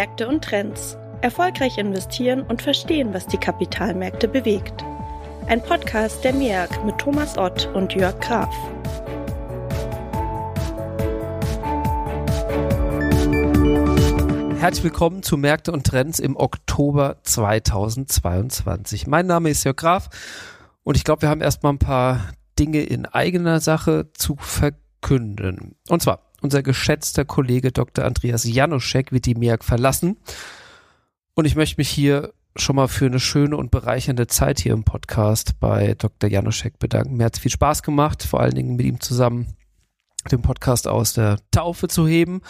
Märkte und Trends. Erfolgreich investieren und verstehen, was die Kapitalmärkte bewegt. Ein Podcast der MEAG mit Thomas Ott und Jörg Graf. Herzlich willkommen zu Märkte und Trends im Oktober 2022. Mein Name ist Jörg Graf und ich glaube, wir haben erstmal ein paar Dinge in eigener Sache zu verkünden. Und zwar unser geschätzter Kollege Dr. Andreas Januszek wird die MEAG verlassen. Und ich möchte mich hier schon mal für eine schöne und bereichernde Zeit hier im Podcast bei Dr. Januszek bedanken. Mir hat es viel Spaß gemacht, vor allen Dingen mit ihm zusammen den Podcast aus der Taufe zu heben.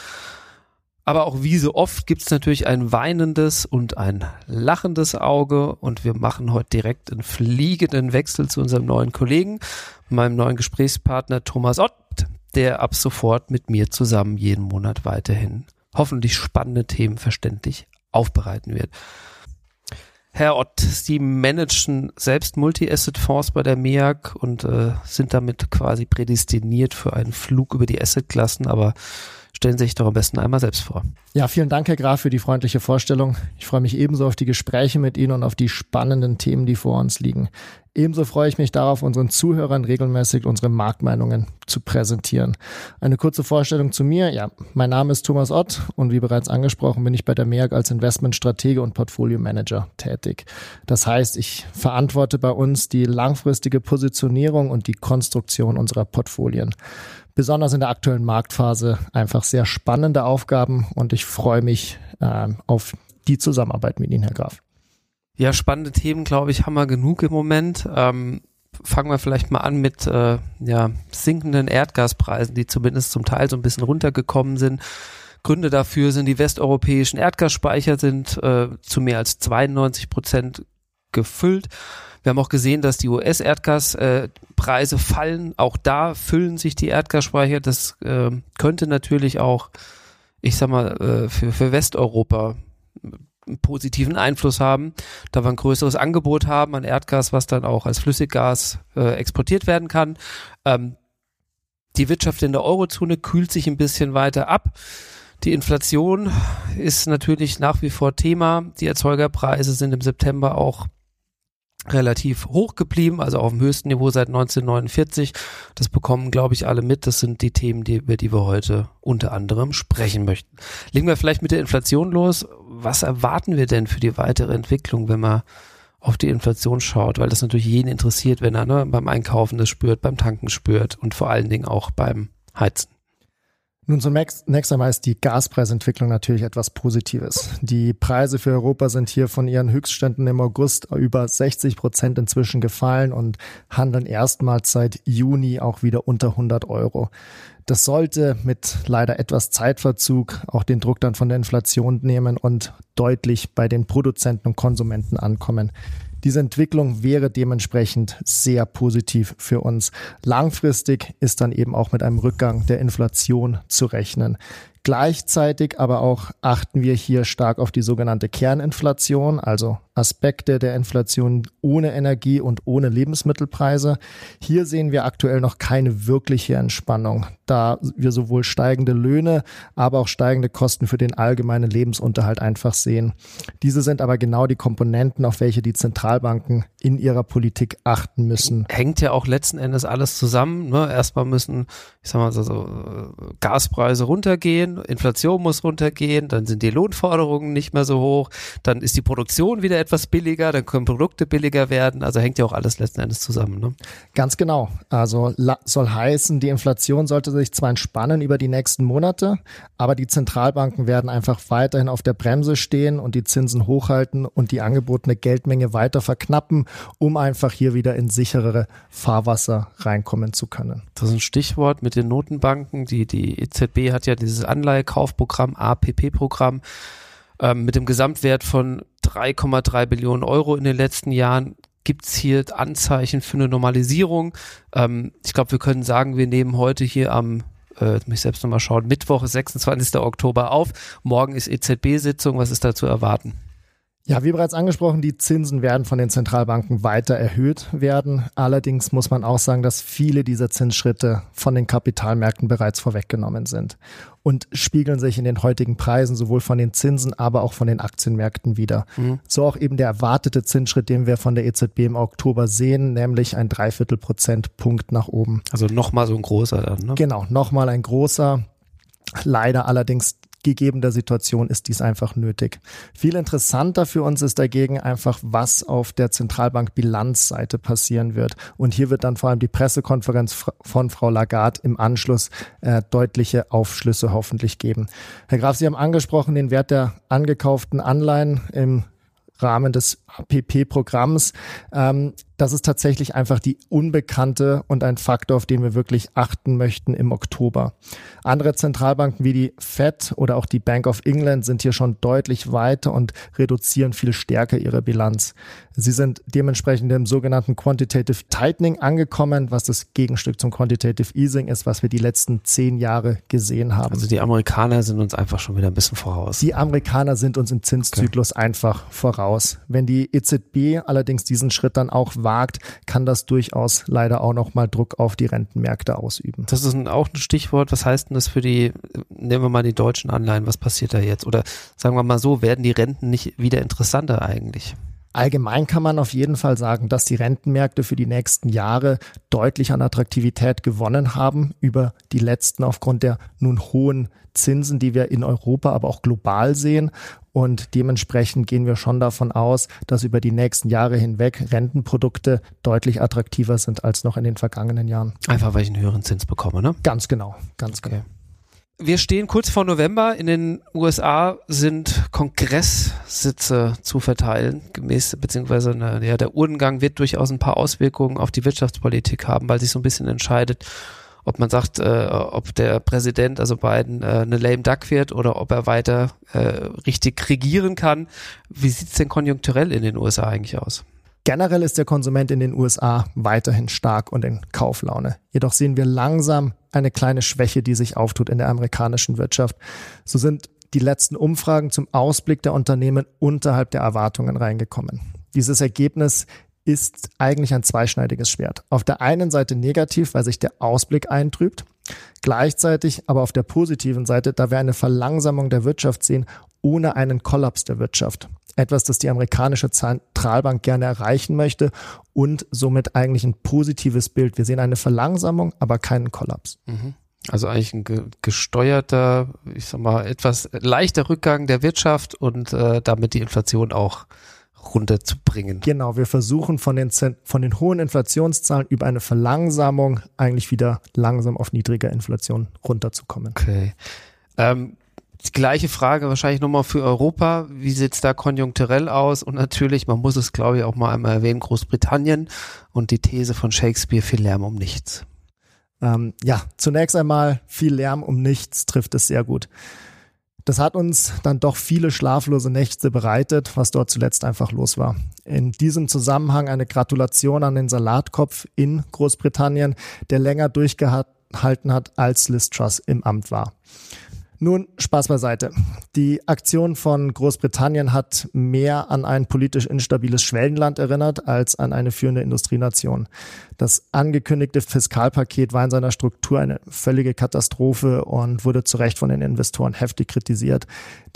Aber auch wie so oft gibt es natürlich ein weinendes und ein lachendes Auge und wir machen heute direkt einen fliegenden Wechsel zu unserem neuen Kollegen, meinem neuen Gesprächspartner Thomas Ott, der ab sofort mit mir zusammen jeden Monat weiterhin hoffentlich spannende Themen verständlich aufbereiten wird. Herr Ott, Sie managen selbst Multi-Asset-Fonds bei der MEAG und äh, sind damit quasi prädestiniert für einen Flug über die Asset-Klassen, aber Stellen Sie sich doch am besten einmal selbst vor. Ja, vielen Dank, Herr Graf, für die freundliche Vorstellung. Ich freue mich ebenso auf die Gespräche mit Ihnen und auf die spannenden Themen, die vor uns liegen. Ebenso freue ich mich darauf, unseren Zuhörern regelmäßig unsere Marktmeinungen zu präsentieren. Eine kurze Vorstellung zu mir. Ja, mein Name ist Thomas Ott und wie bereits angesprochen bin ich bei der MEAG als Investmentstratege und Portfolio Manager tätig. Das heißt, ich verantworte bei uns die langfristige Positionierung und die Konstruktion unserer Portfolien besonders in der aktuellen Marktphase einfach sehr spannende Aufgaben und ich freue mich äh, auf die Zusammenarbeit mit Ihnen, Herr Graf. Ja, spannende Themen, glaube ich, haben wir genug im Moment. Ähm, fangen wir vielleicht mal an mit äh, ja, sinkenden Erdgaspreisen, die zumindest zum Teil so ein bisschen runtergekommen sind. Gründe dafür sind, die westeuropäischen Erdgasspeicher sind äh, zu mehr als 92 Prozent gefüllt. Wir haben auch gesehen, dass die US-Erdgaspreise äh, fallen. Auch da füllen sich die Erdgasspeicher. Das äh, könnte natürlich auch, ich sag mal, äh, für, für Westeuropa einen positiven Einfluss haben, da wir ein größeres Angebot haben an Erdgas, was dann auch als Flüssiggas äh, exportiert werden kann. Ähm, die Wirtschaft in der Eurozone kühlt sich ein bisschen weiter ab. Die Inflation ist natürlich nach wie vor Thema. Die Erzeugerpreise sind im September auch relativ hoch geblieben, also auf dem höchsten Niveau seit 1949. Das bekommen, glaube ich, alle mit. Das sind die Themen, die, über die wir heute unter anderem sprechen möchten. Legen wir vielleicht mit der Inflation los. Was erwarten wir denn für die weitere Entwicklung, wenn man auf die Inflation schaut? Weil das natürlich jeden interessiert, wenn er ne, beim Einkaufen das spürt, beim Tanken spürt und vor allen Dingen auch beim Heizen. Nun zunächst einmal ist die Gaspreisentwicklung natürlich etwas Positives. Die Preise für Europa sind hier von ihren Höchstständen im August über 60 Prozent inzwischen gefallen und handeln erstmals seit Juni auch wieder unter 100 Euro. Das sollte mit leider etwas Zeitverzug auch den Druck dann von der Inflation nehmen und deutlich bei den Produzenten und Konsumenten ankommen. Diese Entwicklung wäre dementsprechend sehr positiv für uns. Langfristig ist dann eben auch mit einem Rückgang der Inflation zu rechnen. Gleichzeitig aber auch achten wir hier stark auf die sogenannte Kerninflation, also Aspekte der Inflation ohne Energie und ohne Lebensmittelpreise. Hier sehen wir aktuell noch keine wirkliche Entspannung, da wir sowohl steigende Löhne, aber auch steigende Kosten für den allgemeinen Lebensunterhalt einfach sehen. Diese sind aber genau die Komponenten, auf welche die Zentralbanken in ihrer Politik achten müssen. Hängt ja auch letzten Endes alles zusammen. Ne? Erstmal müssen, ich sag mal so, Gaspreise runtergehen, Inflation muss runtergehen, dann sind die Lohnforderungen nicht mehr so hoch, dann ist die Produktion wieder etwas billiger, dann können Produkte billiger werden. Also hängt ja auch alles letzten Endes zusammen. Ne? Ganz genau. Also soll heißen, die Inflation sollte sich zwar entspannen über die nächsten Monate, aber die Zentralbanken werden einfach weiterhin auf der Bremse stehen und die Zinsen hochhalten und die angebotene Geldmenge weiter verknappen, um einfach hier wieder in sicherere Fahrwasser reinkommen zu können. Das ist ein Stichwort mit den Notenbanken. Die, die EZB hat ja dieses Anleihekaufprogramm, APP-Programm, ähm, mit dem Gesamtwert von 3,3 Billionen Euro in den letzten Jahren gibt's hier Anzeichen für eine Normalisierung. Ähm, ich glaube, wir können sagen, wir nehmen heute hier am äh, mich selbst nochmal schauen, Mittwoch, 26. Oktober auf. Morgen ist EZB-Sitzung. Was ist da zu erwarten? Ja, wie bereits angesprochen, die Zinsen werden von den Zentralbanken weiter erhöht werden. Allerdings muss man auch sagen, dass viele dieser Zinsschritte von den Kapitalmärkten bereits vorweggenommen sind und spiegeln sich in den heutigen Preisen sowohl von den Zinsen, aber auch von den Aktienmärkten wieder. Mhm. So auch eben der erwartete Zinsschritt, den wir von der EZB im Oktober sehen, nämlich ein Dreiviertel Prozentpunkt nach oben. Also nochmal so ein großer dann, ne? Genau, nochmal ein großer. Leider allerdings gegeben der Situation ist dies einfach nötig. Viel interessanter für uns ist dagegen einfach, was auf der Zentralbank-Bilanzseite passieren wird. Und hier wird dann vor allem die Pressekonferenz von Frau Lagarde im Anschluss äh, deutliche Aufschlüsse hoffentlich geben. Herr Graf, Sie haben angesprochen den Wert der angekauften Anleihen im Rahmen des APP-Programms. Ähm, das ist tatsächlich einfach die Unbekannte und ein Faktor, auf den wir wirklich achten möchten im Oktober. Andere Zentralbanken wie die Fed oder auch die Bank of England sind hier schon deutlich weiter und reduzieren viel stärker ihre Bilanz. Sie sind dementsprechend im sogenannten Quantitative Tightening angekommen, was das Gegenstück zum Quantitative Easing ist, was wir die letzten zehn Jahre gesehen haben. Also die Amerikaner sind uns einfach schon wieder ein bisschen voraus. Die Amerikaner sind uns im Zinszyklus okay. einfach voraus. Wenn die EZB allerdings diesen Schritt dann auch wagt, kann das durchaus leider auch nochmal Druck auf die Rentenmärkte ausüben. Das ist ein, auch ein Stichwort. Was heißt denn das für die, nehmen wir mal die deutschen Anleihen, was passiert da jetzt? Oder sagen wir mal so, werden die Renten nicht wieder interessanter eigentlich? Allgemein kann man auf jeden Fall sagen, dass die Rentenmärkte für die nächsten Jahre deutlich an Attraktivität gewonnen haben über die letzten aufgrund der nun hohen Zinsen, die wir in Europa, aber auch global sehen. Und dementsprechend gehen wir schon davon aus, dass über die nächsten Jahre hinweg Rentenprodukte deutlich attraktiver sind als noch in den vergangenen Jahren. Einfach weil ich einen höheren Zins bekomme, ne? Ganz genau, ganz okay. genau wir stehen kurz vor November. In den USA sind Kongresssitze zu verteilen, gemäß, beziehungsweise eine, ja, der Urdengang wird durchaus ein paar Auswirkungen auf die Wirtschaftspolitik haben, weil sich so ein bisschen entscheidet, ob man sagt, äh, ob der Präsident, also Biden, äh, eine lame duck wird oder ob er weiter äh, richtig regieren kann. Wie sieht's denn konjunkturell in den USA eigentlich aus? Generell ist der Konsument in den USA weiterhin stark und in Kauflaune. Jedoch sehen wir langsam eine kleine Schwäche, die sich auftut in der amerikanischen Wirtschaft. So sind die letzten Umfragen zum Ausblick der Unternehmen unterhalb der Erwartungen reingekommen. Dieses Ergebnis ist eigentlich ein zweischneidiges Schwert. Auf der einen Seite negativ, weil sich der Ausblick eintrübt. Gleichzeitig aber auf der positiven Seite, da wir eine Verlangsamung der Wirtschaft sehen, ohne einen Kollaps der Wirtschaft etwas, das die amerikanische Zentralbank gerne erreichen möchte und somit eigentlich ein positives Bild. Wir sehen eine Verlangsamung, aber keinen Kollaps. Mhm. Also eigentlich ein ge gesteuerter, ich sag mal, etwas leichter Rückgang der Wirtschaft und äh, damit die Inflation auch runterzubringen. Genau, wir versuchen von den, von den hohen Inflationszahlen über eine Verlangsamung eigentlich wieder langsam auf niedriger Inflation runterzukommen. Okay. Ähm, die gleiche Frage wahrscheinlich nochmal für Europa. Wie sieht's da konjunkturell aus? Und natürlich, man muss es, glaube ich, auch mal einmal erwähnen, Großbritannien und die These von Shakespeare, viel Lärm um nichts. Ähm, ja, zunächst einmal viel Lärm um nichts trifft es sehr gut. Das hat uns dann doch viele schlaflose Nächte bereitet, was dort zuletzt einfach los war. In diesem Zusammenhang eine Gratulation an den Salatkopf in Großbritannien, der länger durchgehalten hat, als Liz Truss im Amt war. Nun, Spaß beiseite. Die Aktion von Großbritannien hat mehr an ein politisch instabiles Schwellenland erinnert als an eine führende Industrienation. Das angekündigte Fiskalpaket war in seiner Struktur eine völlige Katastrophe und wurde zu Recht von den Investoren heftig kritisiert.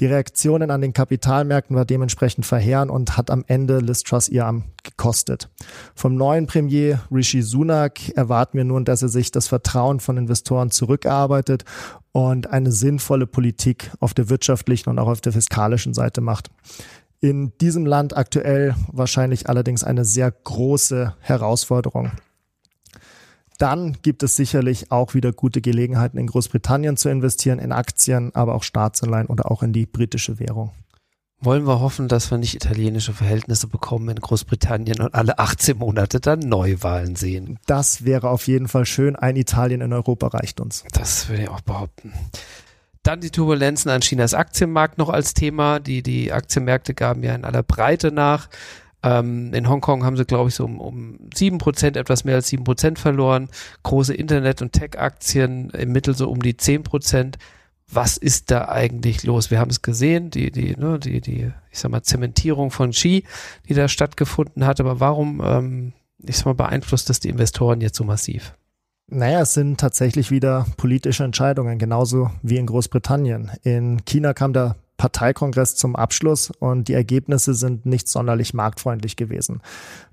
Die Reaktionen an den Kapitalmärkten war dementsprechend verheerend und hat am Ende Liz Truss ihr Amt gekostet. Vom neuen Premier Rishi Sunak erwarten wir nun, dass er sich das Vertrauen von Investoren zurückarbeitet und eine sinnvolle Politik auf der wirtschaftlichen und auch auf der fiskalischen Seite macht. In diesem Land aktuell wahrscheinlich allerdings eine sehr große Herausforderung. Dann gibt es sicherlich auch wieder gute Gelegenheiten in Großbritannien zu investieren, in Aktien, aber auch Staatsanleihen oder auch in die britische Währung wollen wir hoffen, dass wir nicht italienische Verhältnisse bekommen in Großbritannien und alle 18 Monate dann Neuwahlen sehen. Das wäre auf jeden Fall schön. Ein Italien in Europa reicht uns. Das würde ich auch behaupten. Dann die Turbulenzen an Chinas Aktienmarkt noch als Thema. Die, die Aktienmärkte gaben ja in aller Breite nach. Ähm, in Hongkong haben sie, glaube ich, so um, um 7%, etwas mehr als 7% verloren. Große Internet- und Tech-Aktien im Mittel so um die 10%. Was ist da eigentlich los? Wir haben es gesehen, die, die, ne, die, die, ich sag mal, Zementierung von Ski, die da stattgefunden hat, aber warum, ähm, ich sag mal, beeinflusst das die Investoren jetzt so massiv? Naja, es sind tatsächlich wieder politische Entscheidungen, genauso wie in Großbritannien. In China kam der Parteikongress zum Abschluss und die Ergebnisse sind nicht sonderlich marktfreundlich gewesen.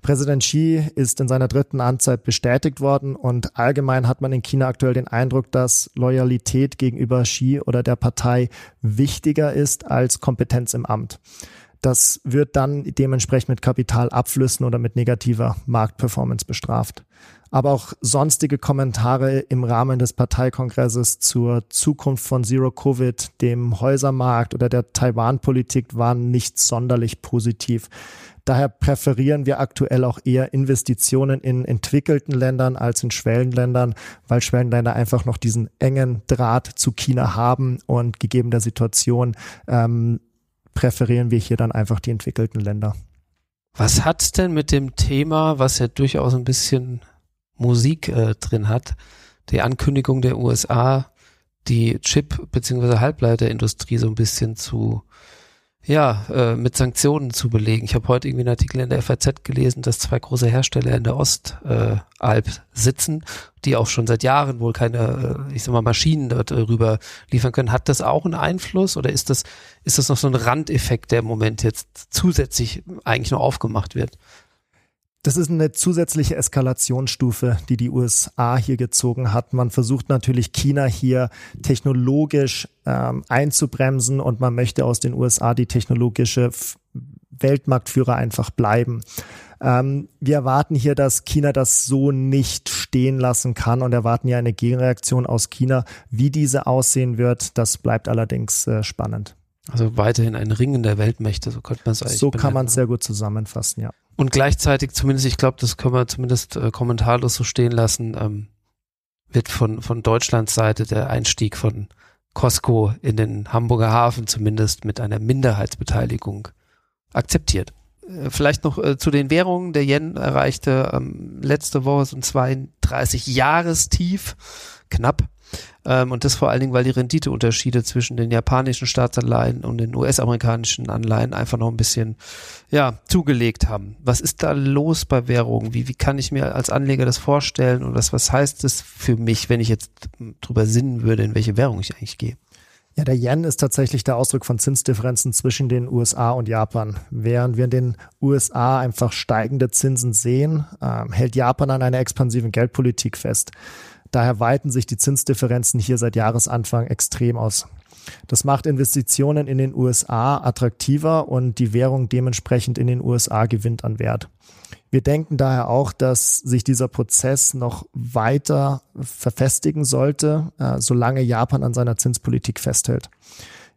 Präsident Xi ist in seiner dritten Amtszeit bestätigt worden und allgemein hat man in China aktuell den Eindruck, dass Loyalität gegenüber Xi oder der Partei wichtiger ist als Kompetenz im Amt. Das wird dann dementsprechend mit Kapitalabflüssen oder mit negativer Marktperformance bestraft. Aber auch sonstige Kommentare im Rahmen des Parteikongresses zur Zukunft von Zero Covid, dem Häusermarkt oder der Taiwan-Politik waren nicht sonderlich positiv. Daher präferieren wir aktuell auch eher Investitionen in entwickelten Ländern als in Schwellenländern, weil Schwellenländer einfach noch diesen engen Draht zu China haben und gegeben der Situation ähm, präferieren wir hier dann einfach die entwickelten Länder. Was hat's denn mit dem Thema, was ja durchaus ein bisschen Musik äh, drin hat, die Ankündigung der USA, die Chip- bzw. Halbleiterindustrie so ein bisschen zu ja, äh, mit Sanktionen zu belegen. Ich habe heute irgendwie einen Artikel in der FAZ gelesen, dass zwei große Hersteller in der Ostalb äh, sitzen, die auch schon seit Jahren wohl keine, äh, ich sag mal, Maschinen darüber liefern können. Hat das auch einen Einfluss oder ist das, ist das noch so ein Randeffekt, der im Moment jetzt zusätzlich eigentlich noch aufgemacht wird? Das ist eine zusätzliche Eskalationsstufe, die die USA hier gezogen hat. Man versucht natürlich China hier technologisch ähm, einzubremsen und man möchte aus den USA die technologische Weltmarktführer einfach bleiben. Ähm, wir erwarten hier, dass China das so nicht stehen lassen kann und erwarten ja eine Gegenreaktion aus China. Wie diese aussehen wird, das bleibt allerdings äh, spannend. Also weiterhin ein Ringen der Weltmächte, so könnte man es eigentlich So kann man es sehr gut zusammenfassen, ja. Und gleichzeitig, zumindest, ich glaube, das können wir zumindest äh, kommentarlos so stehen lassen, ähm, wird von, von Deutschlands Seite der Einstieg von Costco in den Hamburger Hafen zumindest mit einer Minderheitsbeteiligung akzeptiert. Äh, vielleicht noch äh, zu den Währungen. Der Yen erreichte ähm, letzte Woche so ein 32 Jahrestief, knapp. Ähm, und das vor allen Dingen, weil die Renditeunterschiede zwischen den japanischen Staatsanleihen und den US-amerikanischen Anleihen einfach noch ein bisschen ja, zugelegt haben. Was ist da los bei Währungen? Wie, wie kann ich mir als Anleger das vorstellen und was, was heißt das für mich, wenn ich jetzt drüber sinnen würde, in welche Währung ich eigentlich gehe? Ja, der Yen ist tatsächlich der Ausdruck von Zinsdifferenzen zwischen den USA und Japan. Während wir in den USA einfach steigende Zinsen sehen, äh, hält Japan an einer expansiven Geldpolitik fest. Daher weiten sich die Zinsdifferenzen hier seit Jahresanfang extrem aus. Das macht Investitionen in den USA attraktiver und die Währung dementsprechend in den USA gewinnt an Wert. Wir denken daher auch, dass sich dieser Prozess noch weiter verfestigen sollte, äh, solange Japan an seiner Zinspolitik festhält.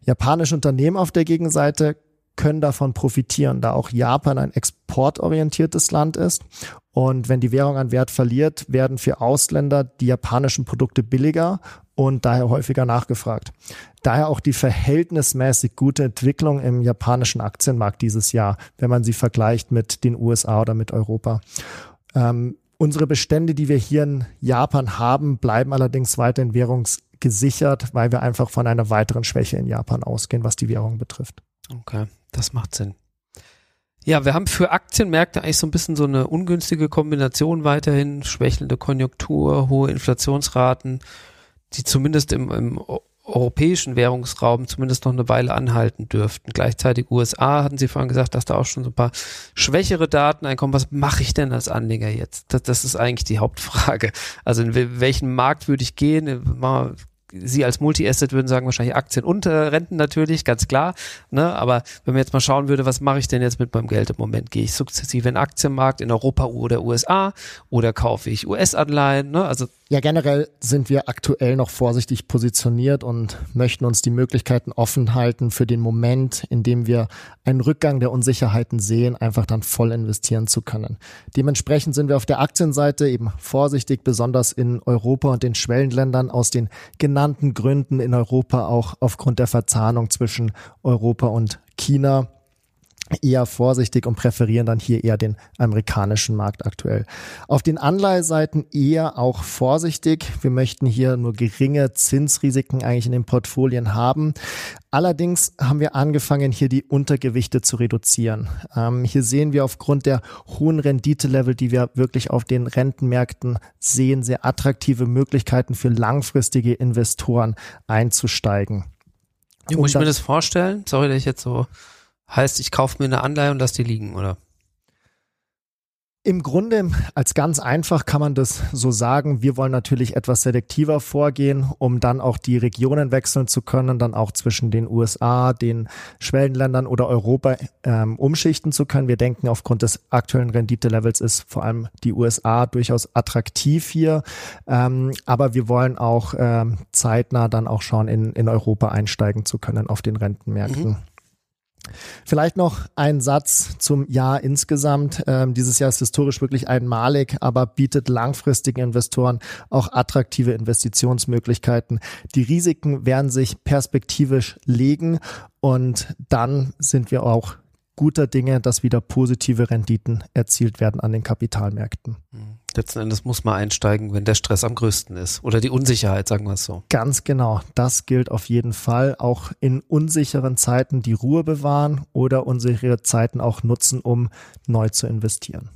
Japanische Unternehmen auf der Gegenseite können davon profitieren, da auch Japan ein exportorientiertes Land ist. Und wenn die Währung an Wert verliert, werden für Ausländer die japanischen Produkte billiger und daher häufiger nachgefragt. Daher auch die verhältnismäßig gute Entwicklung im japanischen Aktienmarkt dieses Jahr, wenn man sie vergleicht mit den USA oder mit Europa. Ähm, unsere Bestände, die wir hier in Japan haben, bleiben allerdings weiterhin währungsgesichert, weil wir einfach von einer weiteren Schwäche in Japan ausgehen, was die Währung betrifft. Okay, das macht Sinn. Ja, wir haben für Aktienmärkte eigentlich so ein bisschen so eine ungünstige Kombination weiterhin, schwächelnde Konjunktur, hohe Inflationsraten, die zumindest im, im europäischen Währungsraum zumindest noch eine Weile anhalten dürften. Gleichzeitig USA hatten Sie vorhin gesagt, dass da auch schon so ein paar schwächere Daten einkommen. Was mache ich denn als Anleger jetzt? Das, das ist eigentlich die Hauptfrage. Also in welchen Markt würde ich gehen? Sie als Multi-Asset würden sagen wahrscheinlich Aktien und äh, Renten natürlich, ganz klar. Ne? Aber wenn man jetzt mal schauen würde, was mache ich denn jetzt mit meinem Geld im Moment? Gehe ich sukzessive in den Aktienmarkt in Europa oder USA oder kaufe ich US-Anleihen? Ne? Also ja, generell sind wir aktuell noch vorsichtig positioniert und möchten uns die Möglichkeiten offen halten für den Moment, in dem wir einen Rückgang der Unsicherheiten sehen, einfach dann voll investieren zu können. Dementsprechend sind wir auf der Aktienseite eben vorsichtig, besonders in Europa und den Schwellenländern aus den genannten Gründen in Europa auch aufgrund der Verzahnung zwischen Europa und China eher vorsichtig und präferieren dann hier eher den amerikanischen Markt aktuell. Auf den Anleiheseiten eher auch vorsichtig. Wir möchten hier nur geringe Zinsrisiken eigentlich in den Portfolien haben. Allerdings haben wir angefangen, hier die Untergewichte zu reduzieren. Ähm, hier sehen wir aufgrund der hohen Renditelevel, die wir wirklich auf den Rentenmärkten sehen, sehr attraktive Möglichkeiten für langfristige Investoren einzusteigen. Wie muss ich mir das vorstellen? Sorry, dass ich jetzt so Heißt, ich kaufe mir eine Anleihe und lasse die liegen, oder? Im Grunde, als ganz einfach kann man das so sagen. Wir wollen natürlich etwas selektiver vorgehen, um dann auch die Regionen wechseln zu können, dann auch zwischen den USA, den Schwellenländern oder Europa ähm, umschichten zu können. Wir denken, aufgrund des aktuellen Renditelevels ist vor allem die USA durchaus attraktiv hier. Ähm, aber wir wollen auch ähm, zeitnah dann auch schauen, in, in Europa einsteigen zu können auf den Rentenmärkten. Mhm. Vielleicht noch ein Satz zum Jahr insgesamt. Ähm, dieses Jahr ist historisch wirklich einmalig, aber bietet langfristigen Investoren auch attraktive Investitionsmöglichkeiten. Die Risiken werden sich perspektivisch legen und dann sind wir auch guter Dinge, dass wieder positive Renditen erzielt werden an den Kapitalmärkten. Mhm. Letzten Endes muss man einsteigen, wenn der Stress am größten ist oder die Unsicherheit, sagen wir es so. Ganz genau. Das gilt auf jeden Fall. Auch in unsicheren Zeiten die Ruhe bewahren oder unsichere Zeiten auch nutzen, um neu zu investieren.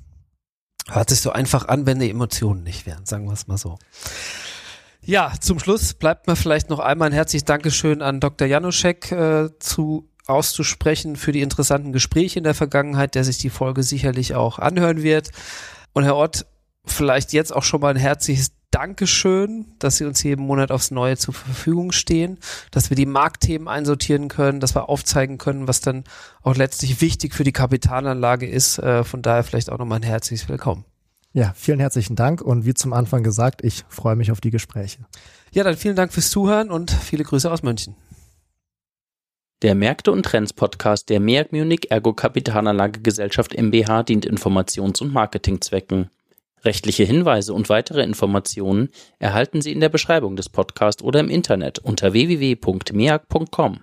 Hört sich so einfach an, wenn die Emotionen nicht wären, sagen wir es mal so. Ja, zum Schluss bleibt mir vielleicht noch einmal ein herzliches Dankeschön an Dr. Januszek äh, zu auszusprechen für die interessanten Gespräche in der Vergangenheit, der sich die Folge sicherlich auch anhören wird. Und Herr Ott, vielleicht jetzt auch schon mal ein herzliches Dankeschön, dass Sie uns jeden Monat aufs Neue zur Verfügung stehen, dass wir die Marktthemen einsortieren können, dass wir aufzeigen können, was dann auch letztlich wichtig für die Kapitalanlage ist. Äh, von daher vielleicht auch nochmal ein herzliches Willkommen. Ja, vielen herzlichen Dank und wie zum Anfang gesagt, ich freue mich auf die Gespräche. Ja, dann vielen Dank fürs Zuhören und viele Grüße aus München. Der Märkte und Trends Podcast der MEAG Munich Ergo Kapitalanlage Gesellschaft MBH dient Informations- und Marketingzwecken. Rechtliche Hinweise und weitere Informationen erhalten Sie in der Beschreibung des Podcasts oder im Internet unter www.meag.com.